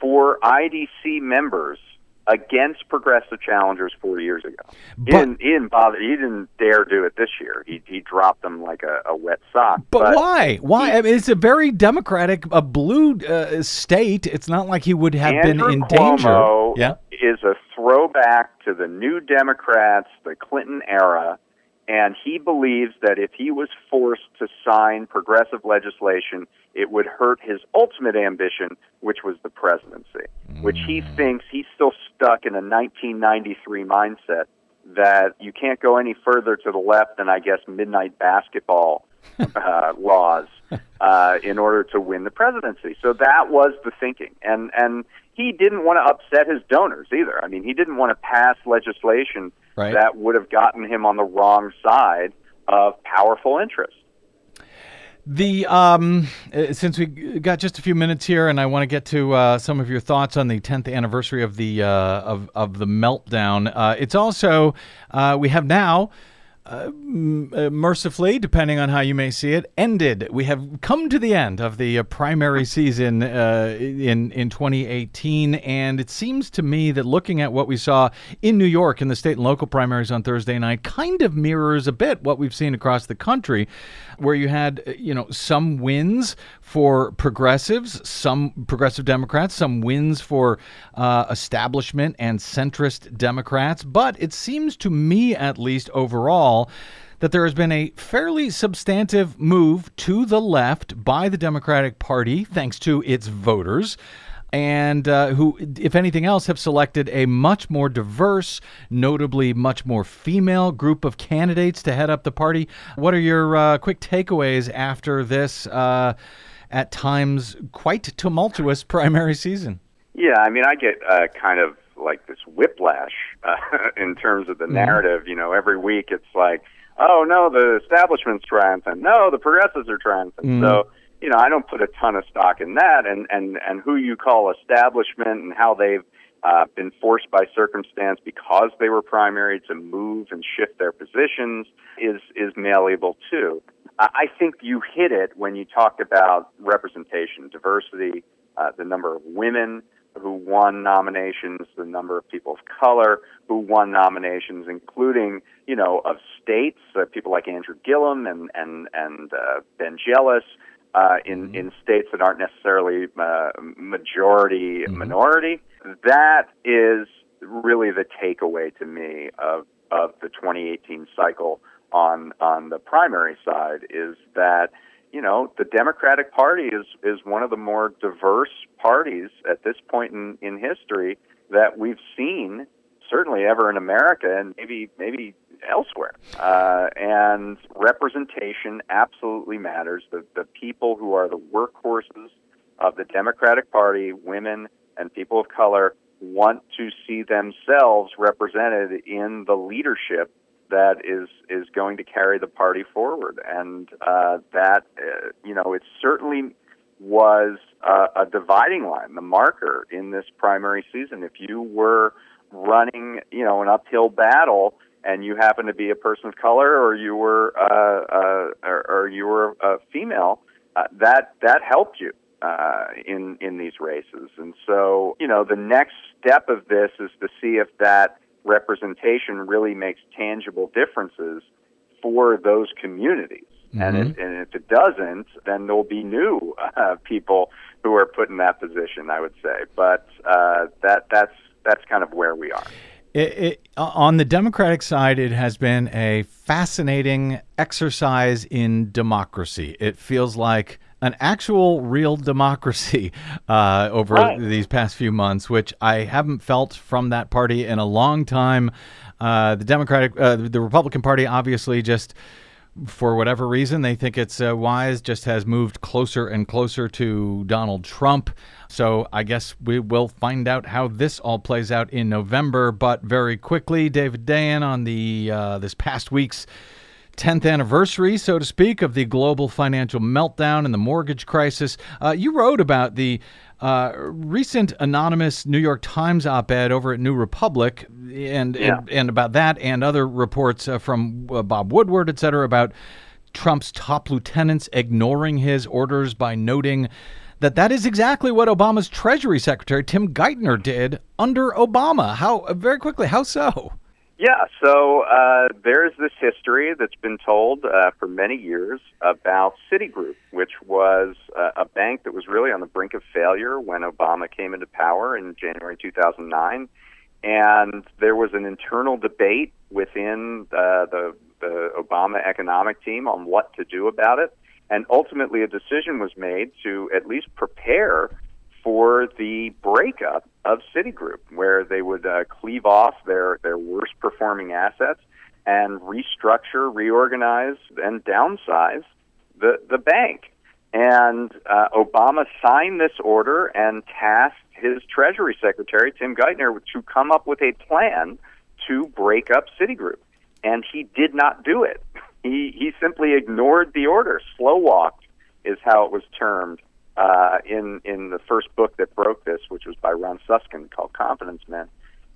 for IDC members against progressive challengers four years ago. He, didn't, he didn't bother. He didn't dare do it this year. He he dropped them like a, a wet sock. But, but why? Why? He, I mean, it's a very democratic, a blue uh, state. It's not like he would have Andrew been in Cuomo danger. Yeah, is a throwback to the New Democrats, the Clinton era. And he believes that if he was forced to sign progressive legislation, it would hurt his ultimate ambition, which was the presidency, mm. which he mm. thinks he's still stuck in a 1993 mindset that you can't go any further to the left than, I guess, midnight basketball uh, laws uh, in order to win the presidency. So that was the thinking. And, and he didn't want to upset his donors either. I mean, he didn't want to pass legislation right. that would have gotten him on the wrong side of powerful interests. The um, uh, since we got just a few minutes here, and I want to get to uh, some of your thoughts on the 10th anniversary of the uh, of of the meltdown. Uh, it's also uh, we have now uh, uh, mercifully, depending on how you may see it, ended. We have come to the end of the uh, primary season uh, in in 2018, and it seems to me that looking at what we saw in New York in the state and local primaries on Thursday night kind of mirrors a bit what we've seen across the country, where you had uh, you know some wins for progressives, some progressive Democrats, some wins for establishment and centrist Democrats, but it seems to me, at least overall, that there has been a fairly substantive move to the left by the Democratic Party, thanks to its voters. and uh, who, if anything else, have selected a much more diverse, notably much more female group of candidates to head up the party. What are your uh, quick takeaways after this, uh, at times quite tumultuous primary season? Yeah, I mean, I get uh, kind of like this whiplash uh, in terms of the mm-hmm. narrative. You know, every week it's like, oh no, the establishment's triumphant. No, the progressives are triumphant. Mm-hmm. So you know, I don't put a ton of stock in that, and and and who you call establishment and how they've uh, been forced by circumstance because they were primary to move and shift their positions is is malleable too. I think you hit it when you talked about representation, diversity, uh, the number of women who won nominations, the number of people of color who won nominations, including you know of states, uh, people like Andrew Gillum and and and uh, Ben Jealous, uh, in mm-hmm. in states that aren't necessarily uh, majority mm-hmm. minority. That is really the takeaway to me of of the 2018 cycle on on the primary side is that you know the Democratic Party is is one of the more diverse parties at this point in in history that we've seen certainly ever in America and maybe maybe elsewhere. Uh, and representation absolutely matters. The, the people who are the workhorses of the Democratic Party, women and people of color, want to see themselves represented in the leadership that is is going to carry the party forward, and uh, that uh, you know it certainly was uh, a dividing line, the marker in this primary season. If you were running, you know, an uphill battle and you happen to be a person of color or you were uh, uh, or, or you were a female, uh, that that helped you uh, in in these races. And so, you know, the next step of this is to see if that representation really makes tangible differences for those communities. Mm-hmm. And, if, and if it doesn't, then there'll be new uh, people who are put in that position. I would say, but uh, that that's that's kind of where we are. It, it, on the Democratic side, it has been a fascinating exercise in democracy. It feels like an actual real democracy uh, over right. these past few months, which I haven't felt from that party in a long time. Uh, the Democratic, uh, the Republican Party, obviously just for whatever reason, they think it's uh, wise, just has moved closer and closer to Donald Trump. So I guess we will find out how this all plays out in November. But very quickly, David Dayen on the uh, this past week's 10th anniversary, so to speak, of the global financial meltdown and the mortgage crisis. Uh, you wrote about the uh, recent anonymous New York Times op-ed over at New Republic, and yeah. and, and, about that, and other reports uh, from uh, Bob Woodward, et cetera, about Trump's top lieutenants ignoring his orders by noting that that is exactly what Obama's Treasury Secretary Tim Geithner did under Obama. How very quickly? How so? Yeah, so uh, there's this history that's been told uh, for many years about Citigroup, which was uh, a bank that was really on the brink of failure when Obama came into power in January 2009. And there was an internal debate within uh, the, the Obama economic team on what to do about it. And ultimately, a decision was made to at least prepare for the breakup of Citigroup, where they would uh, cleave off their, their worst performing assets and restructure, reorganize, and downsize the, the bank. And uh, Obama signed this order and tasked his Treasury Secretary, Tim Geithner, to come up with a plan to break up Citigroup. And he did not do it. He, he simply ignored the order, slow walked, is how it was termed uh, in in the first book that broke this, which was by Ron Suskind called Confidence Men.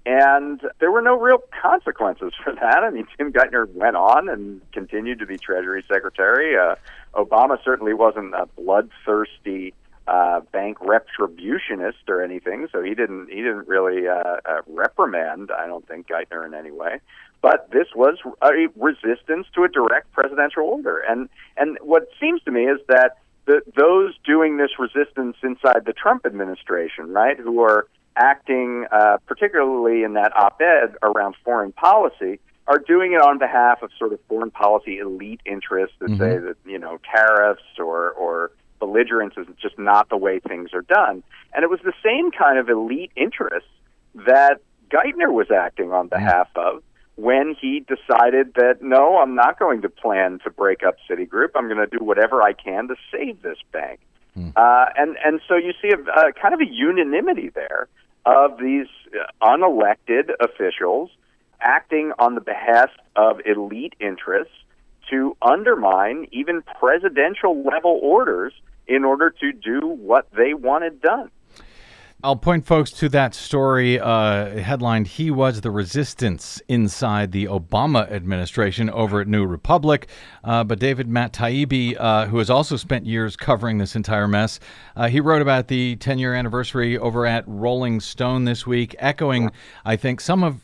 And there were no real consequences for that. I mean, Tim Geithner went on and continued to be Treasury Secretary. Uh, Obama certainly wasn't a bloodthirsty uh, bank retributionist or anything, so he didn't he didn't really uh, uh, reprimand. I don't think Geithner in any way. But this was a resistance to a direct presidential order, and and what seems to me is that the, those doing this resistance inside the Trump administration, right, who are acting uh, particularly in that op-ed around foreign policy, are doing it on behalf of sort of foreign policy elite interests that mm-hmm. say that you know tariffs or or belligerence is just not the way things are done. And it was the same kind of elite interests that Geithner was acting on behalf of when he decided that no, I'm not going to plan to break up Citigroup. I'm going to do whatever I can to save this bank. Hmm. Uh, and and so you see a, a kind of a unanimity there of these unelected officials acting on the behest of elite interests to undermine even presidential level orders in order to do what they wanted done. I'll point folks to that story uh, headlined He Was the Resistance Inside the Obama Administration over at New Republic. Uh, but David Matt Taibbi, uh, who has also spent years covering this entire mess, uh, he wrote about the 10 year anniversary over at Rolling Stone this week, echoing, I think, some of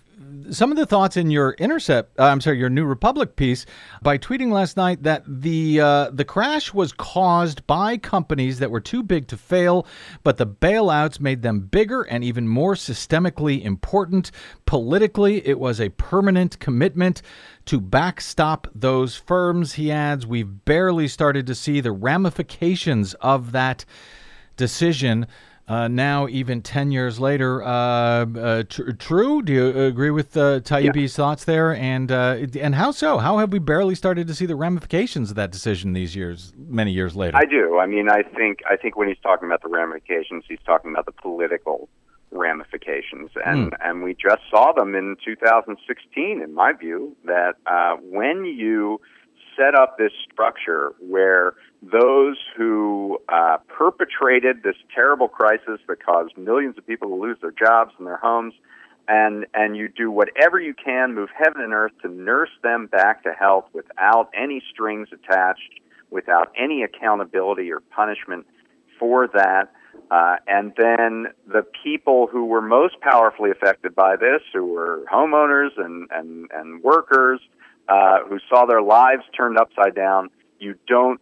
some of the thoughts in your intercept uh, i'm sorry your new republic piece by tweeting last night that the uh, the crash was caused by companies that were too big to fail but the bailouts made them bigger and even more systemically important. Politically it was a permanent commitment to backstop those firms. He adds we've barely started to see the ramifications of that decision uh, now, even 10 years later, uh, uh, tr- true? Do you agree with uh, Taibbi's yeah. thoughts there? And uh, and how so? How have we barely started to see the ramifications of that decision these years, many years later? I do. I mean, I think I think when he's talking about the ramifications, he's talking about the political ramifications, and mm. and we just saw them in 2016, in my view. That uh, when you set up this structure where those who uh, perpetrated this terrible crisis that caused millions of people to lose their jobs and their homes, and and you do whatever you can, move heaven and earth to nurse them back to health without any strings attached, without any accountability or punishment for that. Uh, and then the people who were most powerfully affected by this, who were homeowners and and and workers, uh, who saw their lives turned upside down, you don't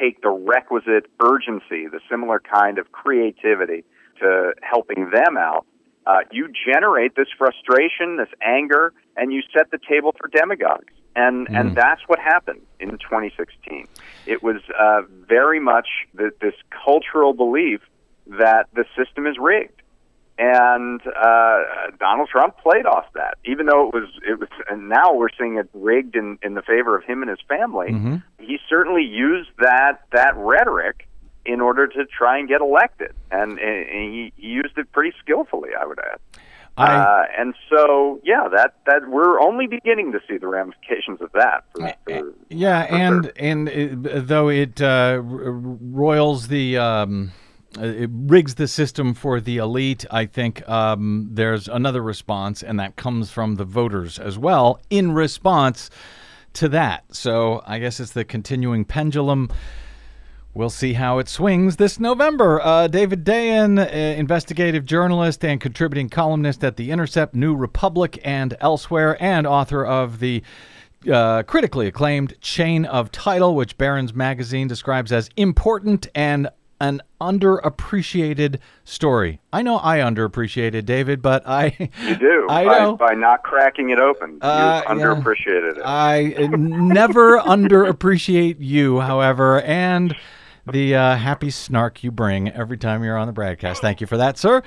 take the requisite urgency, the similar kind of creativity to helping them out, uh, you generate this frustration, this anger, and you set the table for demagogues. And mm. and that's what happened in 2016. It was uh, very much the, this cultural belief that the system is rigged and uh, Donald Trump played off that, even though it was it was. And now we're seeing it rigged in in the favor of him and his family. Mm-hmm. He certainly used that that rhetoric in order to try and get elected, and, and he, he used it pretty skillfully, I would add. I, uh, and so, yeah, that that we're only beginning to see the ramifications of that. For, for, yeah, for and sure. and it, though it uh, roils the. Um, it rigs the system for the elite. I think um, there's another response, and that comes from the voters as well in response to that. So I guess it's the continuing pendulum. We'll see how it swings this November. Uh, David Dayen, uh, investigative journalist and contributing columnist at The Intercept, New Republic, and elsewhere, and author of the uh, critically acclaimed Chain of Title, which Barron's Magazine describes as important and an underappreciated story. I know I underappreciated David, but I you do. I by, know by not cracking it open. Uh, you underappreciated yeah. it. I never underappreciate you, however, and the uh, happy snark you bring every time you're on the broadcast. Thank you for that, sir.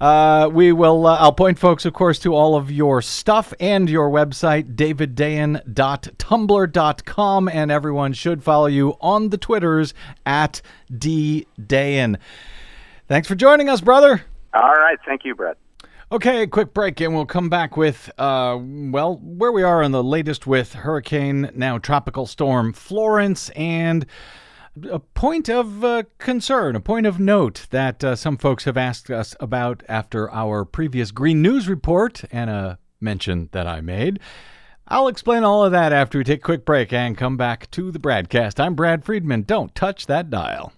Uh, we will. Uh, I'll point folks, of course, to all of your stuff and your website, daviddayen.tumblr.com, and everyone should follow you on the Twitters at ddayen. Thanks for joining us, brother. All right, thank you, Brett. Okay, quick break, and we'll come back with, uh, well, where we are on the latest with Hurricane, now Tropical Storm Florence, and a point of uh, concern, a point of note that uh, some folks have asked us about after our previous Green News report and a mention that I made. I'll explain all of that after we take a quick break and come back to the broadcast. I'm Brad Friedman. Don't touch that dial.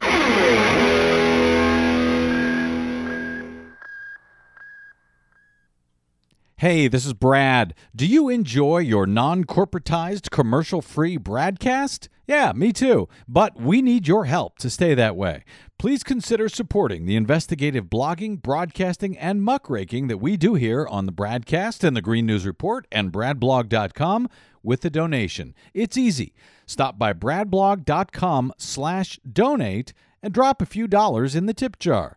Hey, this is Brad. Do you enjoy your non corporatized, commercial free broadcast? Yeah, me too. But we need your help to stay that way. Please consider supporting the investigative blogging, broadcasting, and muckraking that we do here on the Bradcast and the Green News Report and bradblog.com with a donation. It's easy. Stop by bradblog.com slash donate and drop a few dollars in the tip jar.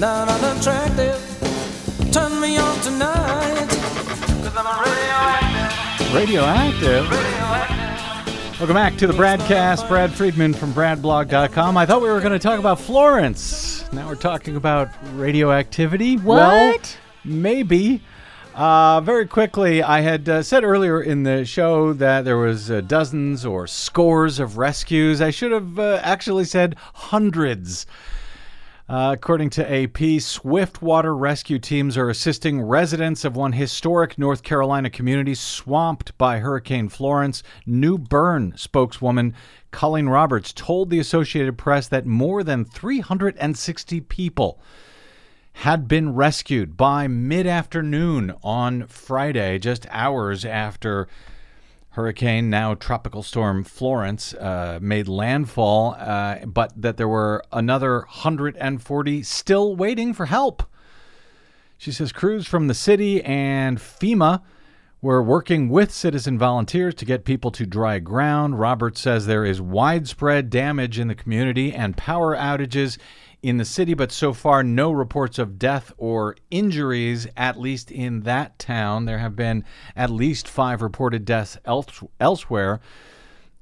not unattractive. Turn me on tonight, cause I'm radioactive. Radioactive. Radioactive. Welcome back to the Bradcast. Brad Friedman from bradblog.com. I thought we were going to talk about Florence. Now we're talking about radioactivity. Well, What? maybe. Uh, very quickly, I had uh, said earlier in the show that there was uh, dozens or scores of rescues. I should have uh, actually said hundreds. Uh, according to AP, swift water rescue teams are assisting residents of one historic North Carolina community swamped by Hurricane Florence. New Bern spokeswoman Colleen Roberts told the Associated Press that more than 360 people had been rescued by mid afternoon on Friday, just hours after Hurricane, now Tropical Storm Florence, uh, made landfall, uh, but that there were another 140 still waiting for help. She says crews from the city and FEMA were working with citizen volunteers to get people to dry ground. Robert says there is widespread damage in the community and power outages in the city, but so far no reports of death or injuries, at least in that town. There have been at least five reported deaths else- elsewhere.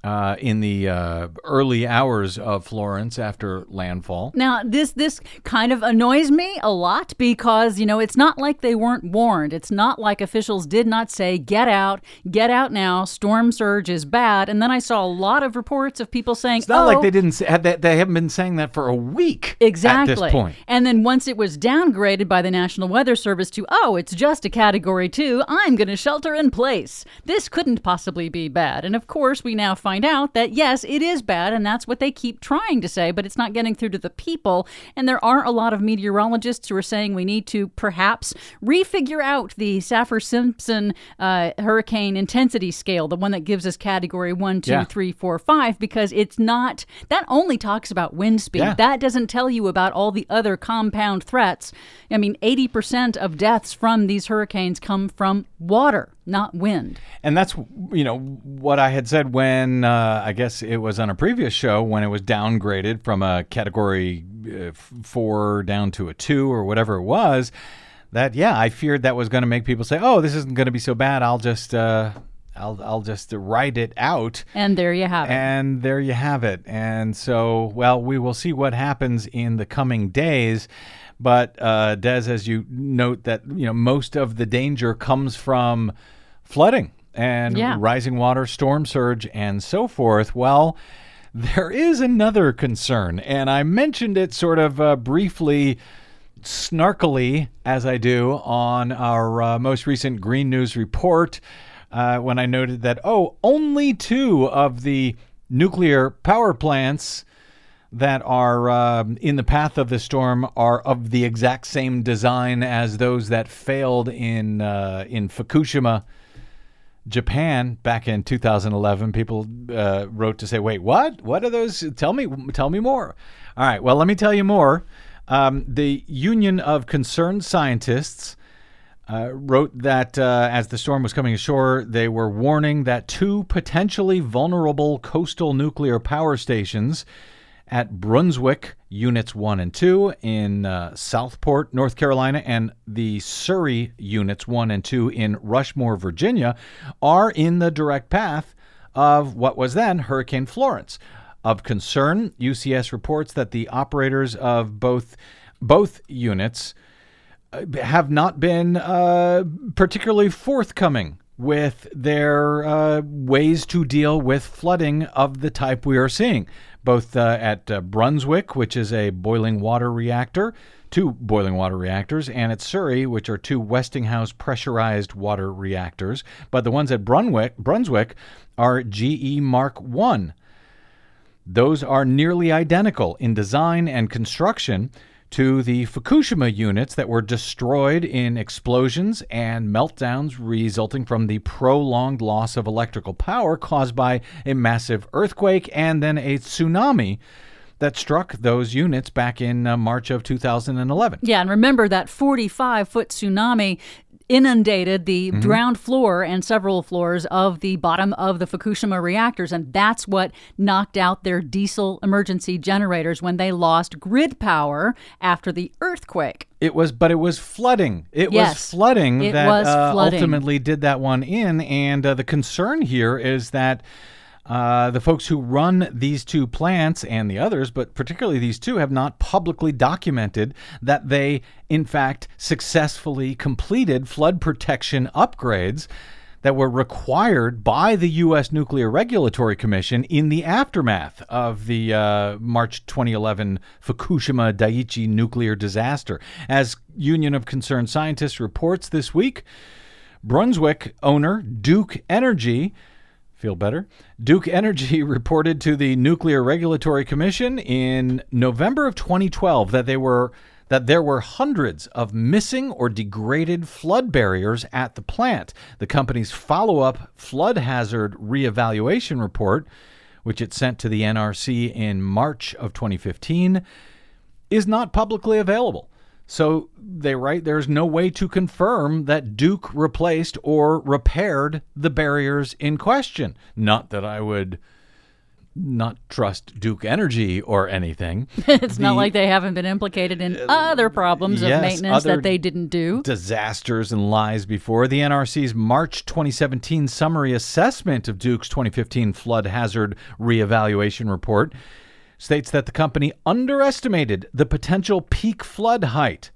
Uh, in the uh, early hours of Florence after landfall. Now, this this kind of annoys me a lot because, you know, it's not like they weren't warned. It's not like officials did not say, get out, get out now, storm surge is bad. And then I saw a lot of reports of people saying, It's not oh, like they didn't say had that they haven't been saying that for a week Exactly. at this point. And then once it was downgraded by the National Weather Service to, oh, it's just a category two, I'm going to shelter in place. This couldn't possibly be bad. And of course, we now find out that yes, it is bad, and that's what they keep trying to say, but it's not getting through to the people. And there are a lot of meteorologists who are saying we need to perhaps refigure out the Saffir Simpson uh, hurricane intensity scale, the one that gives us category one, two, Yeah. three, four, five, because it's not, that only talks about wind speed. Yeah. That doesn't tell you about all the other compound threats. I mean, 80% of deaths from these hurricanes come from water, not wind. And that's you know what I had said when uh, I guess it was on a previous show when it was downgraded from a category uh, four down to a two or whatever it was. That yeah, I feared that was going to make people say, "Oh, this isn't going to be so bad. I'll just uh, I'll I'll just ride it out." And there you have it. And there you have it. And so, well, we will see what happens in the coming days. But uh, Des, as you note, that you know most of the danger comes from flooding and Yeah. rising water, storm surge, and so forth. Well, there is another concern, and I mentioned it sort of uh, briefly snarkily as I do on our uh, most recent Green News report uh, when I noted that, oh, only two of the nuclear power plants that are um, in the path of the storm are of the exact same design as those that failed in uh, in Fukushima. Japan back in 2011, people uh, wrote to say, "Wait, what? What are those? Tell me, tell me more." All right, well, let me tell you more. Um, the Union of Concerned Scientists uh, wrote that uh, as the storm was coming ashore, they were warning that two potentially vulnerable coastal nuclear power stations at Brunswick Units 1 and 2 in uh, Southport, North Carolina, and the Surry Units 1 and 2 in Rushmore, Virginia, are in the direct path of what was then Hurricane Florence. Of concern, UCS reports that the operators of both both units uh, have not been uh, particularly forthcoming with their uh, ways to deal with flooding of the type we are seeing, both uh, at uh, Brunswick, which is a boiling water reactor, two boiling water reactors, and at Surry, which are two Westinghouse pressurized water reactors. But the ones at Brunwick, Brunswick are GE Mark 1. Those are nearly identical in design and construction to the Fukushima units that were destroyed in explosions and meltdowns resulting from the prolonged loss of electrical power caused by a massive earthquake and then a tsunami that struck those units back in uh, March of 2011. Yeah, and remember that 45 foot tsunami inundated the Mm-hmm. ground floor and several floors of the bottom of the Fukushima reactors. And that's what knocked out their diesel emergency generators when they lost grid power after the earthquake. It was, but it was flooding. It was flooding it that was uh, flooding. ultimately did that one in. And uh, the concern here is that uh, the folks who run these two plants and the others, but particularly these two, have not publicly documented that they, in fact, successfully completed flood protection upgrades that were required by the U.S. Nuclear Regulatory Commission in the aftermath of the uh, March 2011 Fukushima Daiichi nuclear disaster. As Union of Concerned Scientists reports this week, Brunswick owner Duke Energy feel better. Duke Energy reported to the Nuclear Regulatory Commission in November of 2012 that they were that there were hundreds of missing or degraded flood barriers at the plant. The company's follow-up flood hazard reevaluation report, which it sent to the NRC in March of 2015, is not publicly available. So they write there's no way to confirm that Duke replaced or repaired the barriers in question. Not that I would not trust Duke Energy or anything. It's not like they haven't been implicated in uh, other problems of maintenance that they didn't do. disasters and lies before. The NRC's March 2017 summary assessment of Duke's 2015 flood hazard reevaluation report states that the company underestimated the potential peak flood height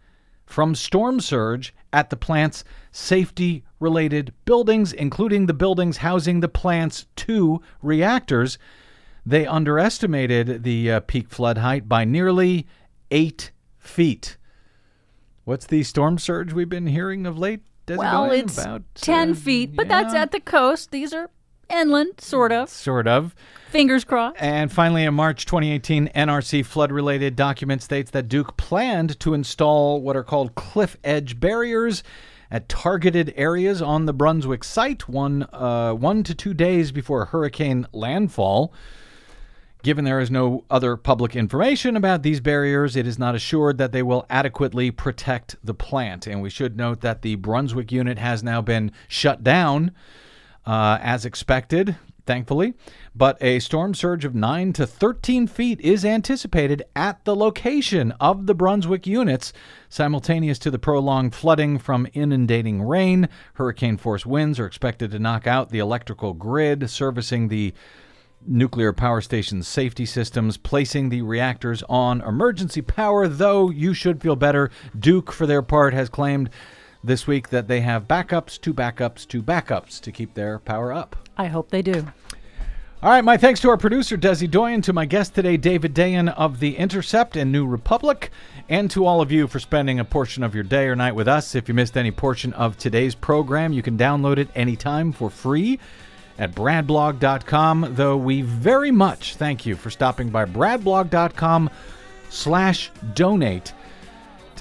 from storm surge at the plant's safety related buildings, including the buildings housing the plant's two reactors. They underestimated the uh, peak flood height by nearly eight feet. What's the storm surge we've been hearing of late? Desi Well, Doyen? it's About, 10 uh, feet, but that's at the coast. These are inland, sort of. sort of. Fingers crossed. And finally, in March 2018 NRC flood related document states that Duke planned to install what are called cliff edge barriers at targeted areas on the Brunswick site one, uh, one to two days before hurricane landfall. Given there is no other public information about these barriers, it is not assured that they will adequately protect the plant. And we should note that the Brunswick unit has now been shut down uh, as expected, thankfully. But a storm surge of 9 to 13 feet is anticipated at the location of the Brunswick units, simultaneous to the prolonged flooding from inundating rain. Hurricane force winds are expected to knock out the electrical grid servicing the nuclear power station's safety systems, placing the reactors on emergency power, though you should feel better. Duke, for their part, has claimed this week that they have backups to backups to backups to keep their power up. I hope they do. All right, my thanks to our producer, Desi Doyen, to my guest today, David Dayen of The Intercept and New Republic, and to all of you for spending a portion of your day or night with us. If you missed any portion of today's program, you can download it anytime for free at bradblog.com, though we very much thank you for stopping by bradblog.com slash donate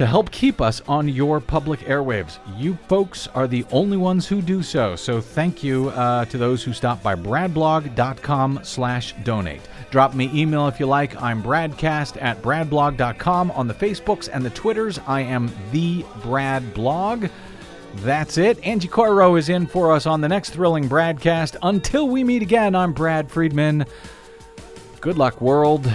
to help keep us on your public airwaves. You folks are the only ones who do so. So thank you uh, to those who stop by bradblog.com slash donate. Drop me email if you like. I'm bradcast at bradblog.com on the Facebooks and the Twitters. I am the Brad Blog. That's it. Angie Coiro is in for us on the next thrilling Bradcast. Until we meet again, I'm Brad Friedman. Good luck, world.